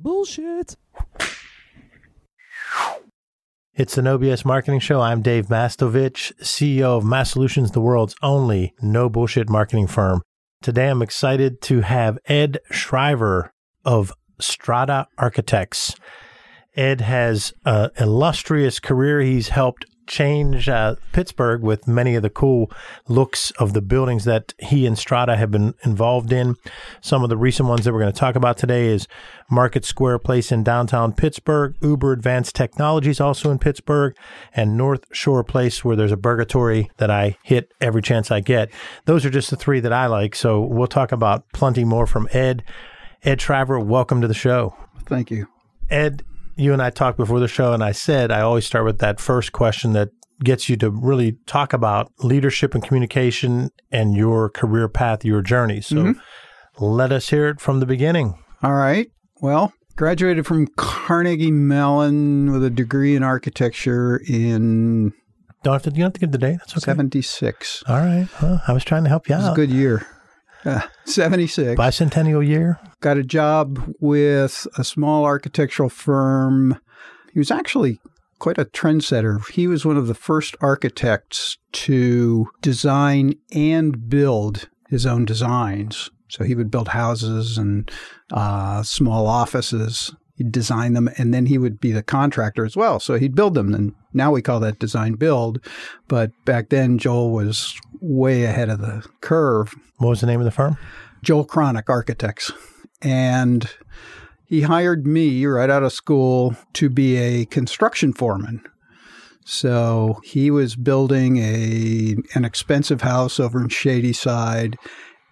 Bullshit. It's the No BS Marketing Show. I'm Dave Mastovich, CEO of Mass Solutions, the world's only no bullshit marketing firm. Today, I'm excited to have Ed Shriver of Strada Architects. Ed has an illustrious career. He's helped change uh, Pittsburgh with many of the cool looks of the buildings that he and Strada have been involved in. Some of the recent ones that we're going to talk about today is Market Square Place in downtown Pittsburgh, Uber Advanced Technologies also in Pittsburgh, and North Shore Place where there's a burgatory that I hit every chance I get. Those are just the three that I like. So we'll talk about plenty more from Ed. Ed Shriver, welcome to the show. Thank you. Ed, you and I talked before the show, and I said I always start with that first question that gets you to really talk about leadership and communication and your career path, your journey. So mm-hmm. let us hear it from the beginning. All right. Well, graduated from Carnegie Mellon with a degree in architecture in. Don't have to. You don't have to give the date. That's okay. Seventy six. All right. Well, I was trying to help you it was out. a good year. Uh, 76. Bicentennial year. Got a job with a small architectural firm. He was actually quite a trendsetter. He was one of the first architects to design and build his own designs. So he would build houses and uh, small offices. He'd design them, and then he would be the contractor as well. So he'd build them. And now we call that design build. But back then, Joel was way ahead of the curve. What was the name of the firm? Joel Chronic Architects. And he hired me right out of school to be a construction foreman. So he was building a an expensive house over in Shadyside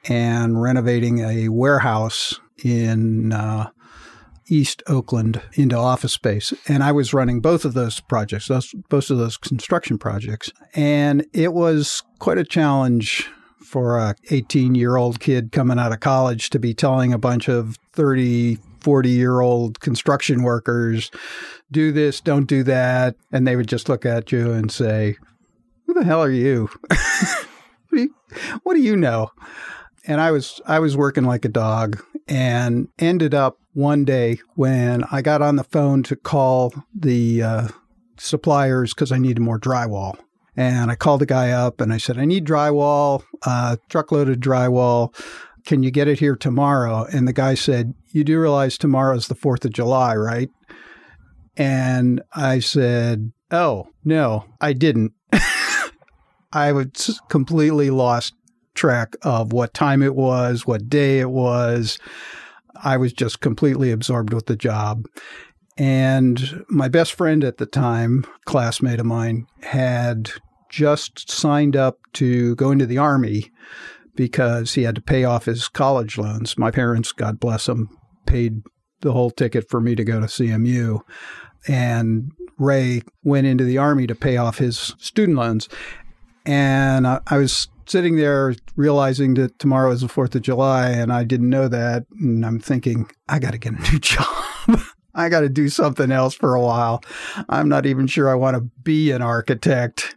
and renovating a warehouse in uh, East Oakland into office space. And I was running both of those projects, those, both of those construction projects. And it was quite a challenge for a 18 year old kid coming out of college to be telling a bunch of 30, 40 year old construction workers, do this, don't do that. And they would just look at you and say, Who the hell are you? what, do you what do you know? And I was I was working like a dog and ended up one day when I got on the phone to call the uh, suppliers because I needed more drywall. And I called the guy up and I said, I need drywall, uh, truckload of drywall. Can you get it here tomorrow? And the guy said, You do realize tomorrow is the 4th of July, right? And I said, Oh, no, I didn't. I was completely lost track of what time it was, what day it was. I was just completely absorbed with the job. And my best friend at the time, classmate of mine, had just signed up to go into the army because he had to pay off his college loans. My parents, God bless them, paid the whole ticket for me to go to CMU. And Ray went into the army to pay off his student loans. And I, I was sitting there realizing that tomorrow is the 4th of July and I didn't know that. And I'm thinking, I got to get a new job. I got to do something else for a while. I'm not even sure I want to be an architect.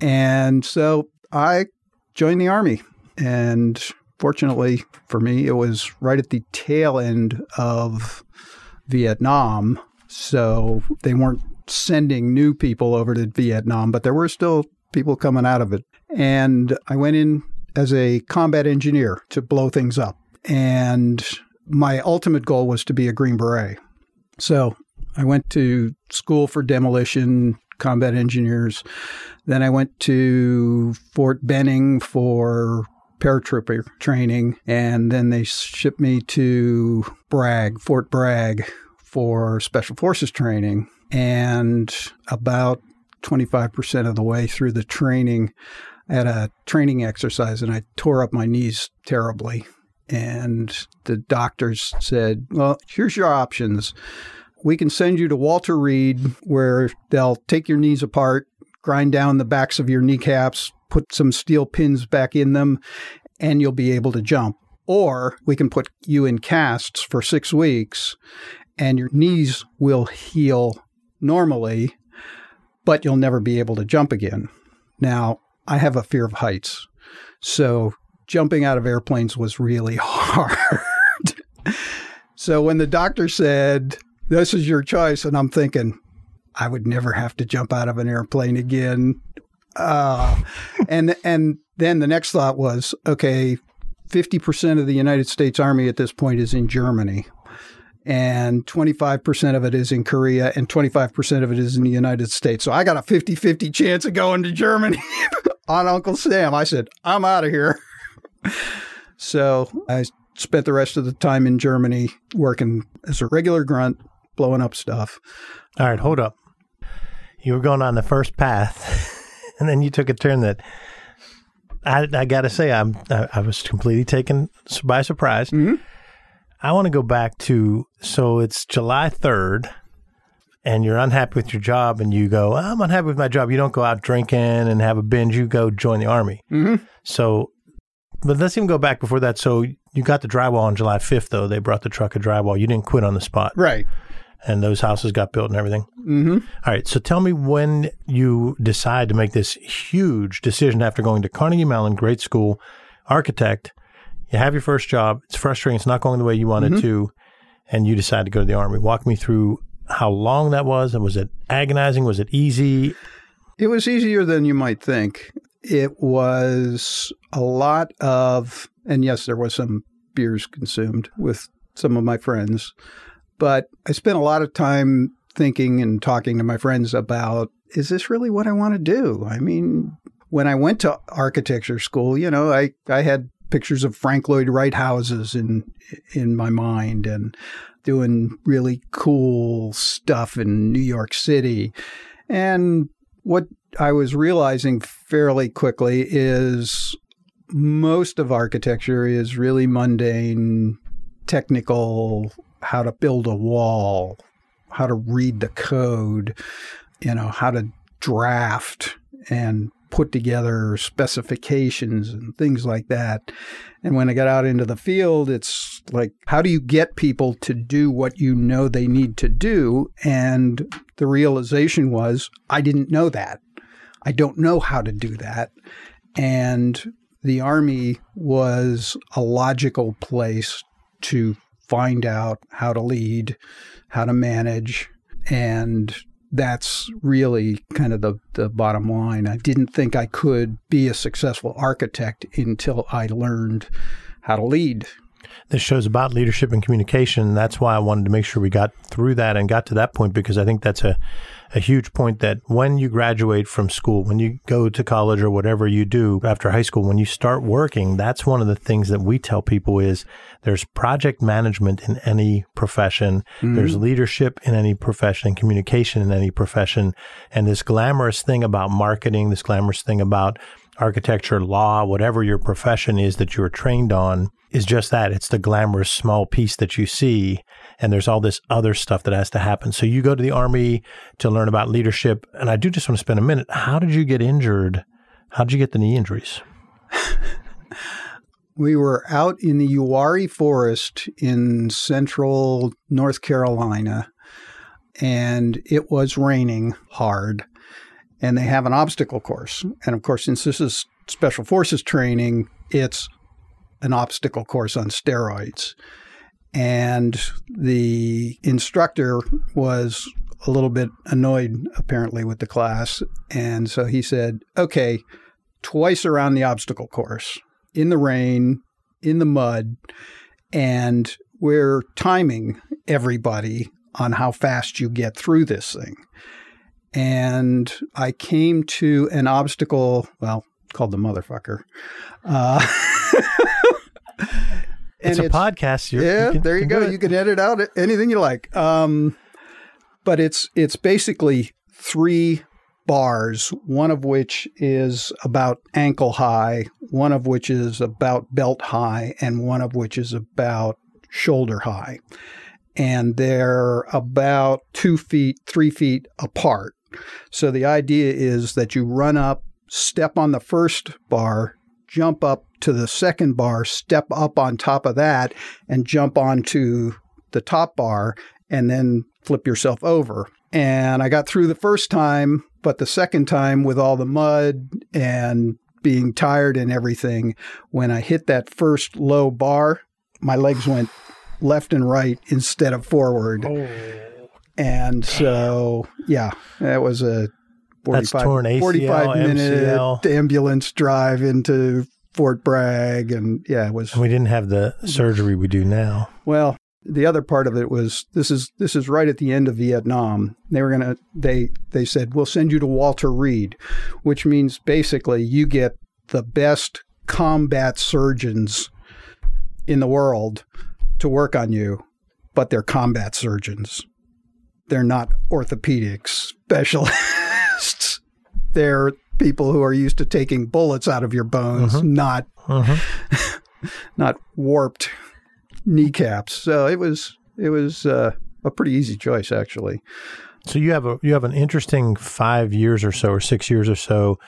And so I joined the Army. And fortunately for me, it was right at the tail end of Vietnam. So they weren't sending new people over to Vietnam, but there were still people coming out of it. And I went in as a combat engineer to blow things up. And my ultimate goal was to be a Green Beret. So I went to school for demolition, combat engineers. Then I went to Fort Benning for paratrooper training. And then they shipped me to Bragg, Fort Bragg for special forces training. And about 25% of the way through the training, at a training exercise and I tore up my knees terribly. And the doctors said, Well, here's your options. We can send you to Walter Reed, where they'll take your knees apart, grind down the backs of your kneecaps, put some steel pins back in them, and you'll be able to jump. Or we can put you in casts for six weeks, and your knees will heal normally, but you'll never be able to jump again. Now, I have a fear of heights. So jumping out of airplanes was really hard. So when the doctor said, This is your choice, and I'm thinking, I would never have to jump out of an airplane again. Uh, and and then the next thought was, okay, 50% of the United States Army at this point is in Germany. And 25% of it is in Korea, and 25% of it is in the United States. So I got a 50 50 chance of going to Germany on Uncle Sam. I said, I'm out of here. so I spent the rest of the time in Germany working as a regular grunt, blowing up stuff. All right, hold up. You were going on the first path, and then you took a turn that I, I got to say, I'm I, I, was completely taken by surprise. Mm-hmm. I want to go back to so it's July 3rd and you're unhappy with your job and you go, I'm unhappy with my job. You don't go out drinking and have a binge, you go join the army. Mm-hmm. So, but let's even go back before that. So you got the drywall on July 5th, though. They brought the truck of drywall. You didn't quit on the spot. Right. And those houses got built and everything. Mm-hmm. All right. So tell me when you decide to make this huge decision after going to Carnegie Mellon, great school, architect, you have your first job. It's frustrating. It's not going the way you wanted Mhm. to, and you decide to go to the army. Walk me through how long that was, and was it agonizing? Was it easy? It was easier than you might think. It was a lot of, and yes, there was some beers consumed with some of my friends, but I spent a lot of time thinking and talking to my friends about is this really what I want to do? I mean, when I went to architecture school, you know, I, I had pictures of Frank Lloyd Wright houses in in my mind and doing really cool stuff in New York City. And what I was realizing fairly quickly is most of architecture is really mundane, technical, how to build a wall, how to read the code, you know, how to draft and put together specifications and things like that. And when I got out into the field, it's like, how do you get people to do what you know they need to do? And the realization was, I didn't know that. I don't know how to do that. And the Army was a logical place to find out how to lead, how to manage, and that's really kind of the, the bottom line. I didn't think I could be a successful architect until I learned how to lead. This show's about leadership and communication. That's why I wanted to make sure we got through that and got to that point because I think that's a, a huge point that when you graduate from school, when you go to college or whatever you do after high school, when you start working, that's one of the things that we tell people is there's project management in any profession. Mm-hmm. There's leadership in any profession, communication in any profession. And this glamorous thing about marketing, this glamorous thing about architecture, law, whatever your profession is that you're trained on is just that. It's the glamorous small piece that you see. And there's all this other stuff that has to happen. So you go to the army to learn about leadership. And I do just want to spend a minute. How did you get injured? How did you get the knee injuries? We were out in the Uwharrie Forest in central North Carolina, and it was raining hard. And they have an obstacle course. And of course, since this is special forces training, it's an obstacle course on steroids. And the instructor was a little bit annoyed, apparently, with the class. And so he said, okay, twice around the obstacle course in the rain, in the mud, and we're timing everybody on how fast you get through this thing. And I came to an obstacle, well, called the motherfucker. Uh, It's a podcast. You're, yeah, can- there you go. You can edit out anything you like. Um, but it's it's basically three bars, one of which is about ankle high, one of which is about belt high, and one of which is about shoulder high. And they're about two feet, three feet apart. So the idea is that you run up, step on the first bar, jump up to the second bar, step up on top of that, and jump onto the top bar, and then flip yourself over. And I got through the first time, but the second time with all the mud and being tired and everything, when I hit that first low bar, my legs went left and right instead of forward. Oh. And so, yeah, that was a 45, That's torn ACL, 45 minute MCL. ambulance drive into Fort Bragg. And yeah, it was, And we didn't have the surgery we do now. well, the other part of it was this is this is right at the end of Vietnam. They were gonna they they said we'll send you to Walter Reed, which means basically you get the best combat surgeons in the world to work on you, but they're combat surgeons. They're not orthopedic specialists. they're people who are used to taking bullets out of your bones, not Mhm. not warped kneecaps. So it was it was uh, a pretty easy choice actually. So you have a you have an interesting five years or so or six years or so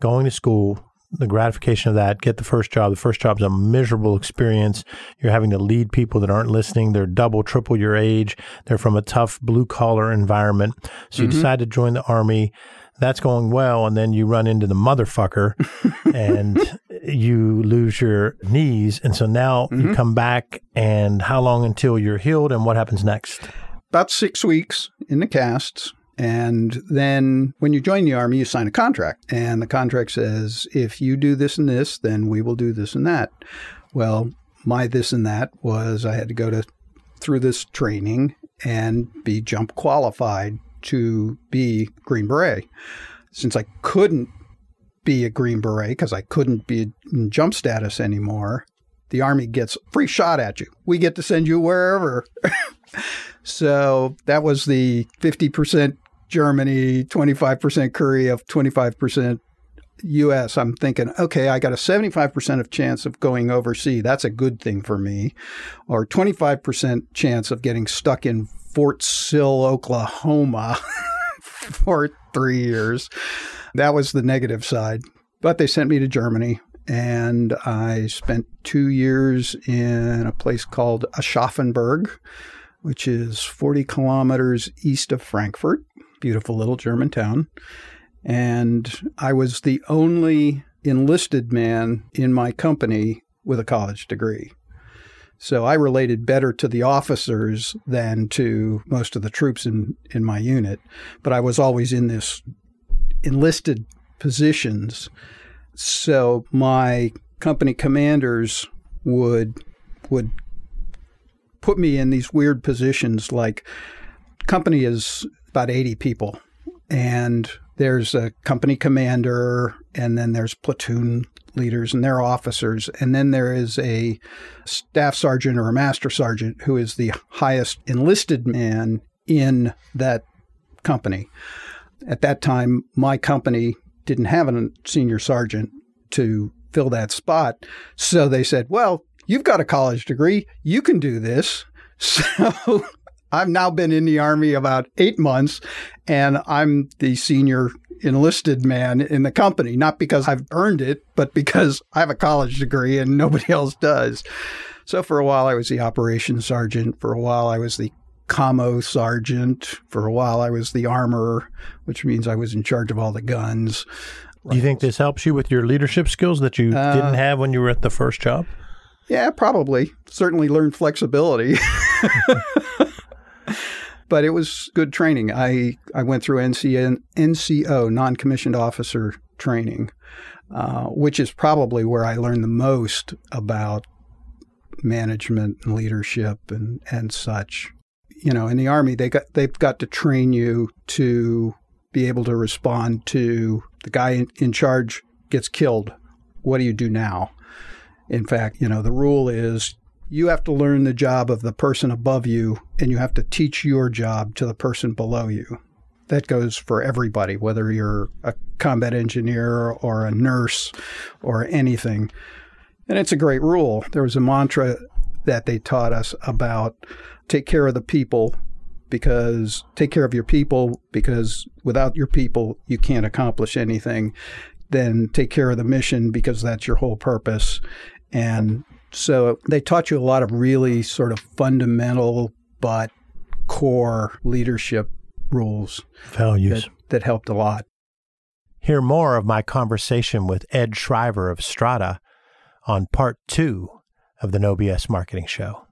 going to school. The gratification of that, get the first job. The first job is a miserable experience. You're having to lead people that aren't listening. They're double, triple your age. They're from a tough blue collar environment. So you mm-hmm. decide to join the army. That's going well, and then you run into the motherfucker, and you lose your knees. And so now you mm-hmm. come back. And how long until you're healed? And what happens next? About six weeks in the casts. And then when you join the army, you sign a contract. And the contract says, if you do this and this, then we will do this and that. Well, my this and that was I had to go to through this training and be jump qualified to be Green Beret. Since I couldn't be a Green Beret because I couldn't be in jump status anymore, the Army gets free shot at you. We get to send you wherever. so that was the 50% Germany, 25% Korea, 25% US. I'm thinking, okay, I got a 75% of chance of going overseas. That's a good thing for me. Or 25% chance of getting stuck in Fort Sill, Oklahoma for three years. That was the negative side. But they sent me to Germany and I spent two years in a place called Aschaffenburg, which is 40 kilometers east of Frankfurt. Beautiful little German town. And I was the only enlisted man in my company with a college degree. So I related better to the officers than to most of the troops in, in my unit. But I was always in this enlisted positions. So my company commanders would would put me in these weird positions like company is about 80 people. And there's a company commander and then there's platoon leaders and their officers. And then there is a staff sergeant or a master sergeant who is the highest enlisted man in that company. At that time my company didn't have a senior sergeant to fill that spot. So they said well you've got a college degree. You can do this. So I've now been in the Army about eight months, and I'm the senior enlisted man in the company, not because I've earned it, but because I have a college degree and nobody else does. So for a while, I was the operations sergeant. For a while, I was the commo sergeant. For a while, I was the armorer, which means I was in charge of all the guns. Do you think this helps you with your leadership skills that you Uh, didn't have when you were at the first job? Yeah, probably. Certainly learned flexibility. but it was good training. I, I went through NCN, NCO, non commissioned officer training, uh, which is probably where I learned the most about management and leadership and, and such. You know, in the Army, they got, they've got to train you to be able to respond to the guy in, in charge gets killed. What do you do now? In fact, you know, the rule is you have to learn the job of the person above you and you have to teach your job to the person below you. That goes for everybody, whether you're a combat engineer or a nurse or anything. And it's a great rule. There was a mantra that they taught us about take care of the people because take care of your people because without your people, you can't accomplish anything. Then take care of the mission because that's your whole purpose. And so uh, they taught you a lot of really sort of fundamental but core leadership rules Values. that, that helped a lot. Hear more of my conversation with Ed Shriver of Strada on part two of the No BS Marketing Show.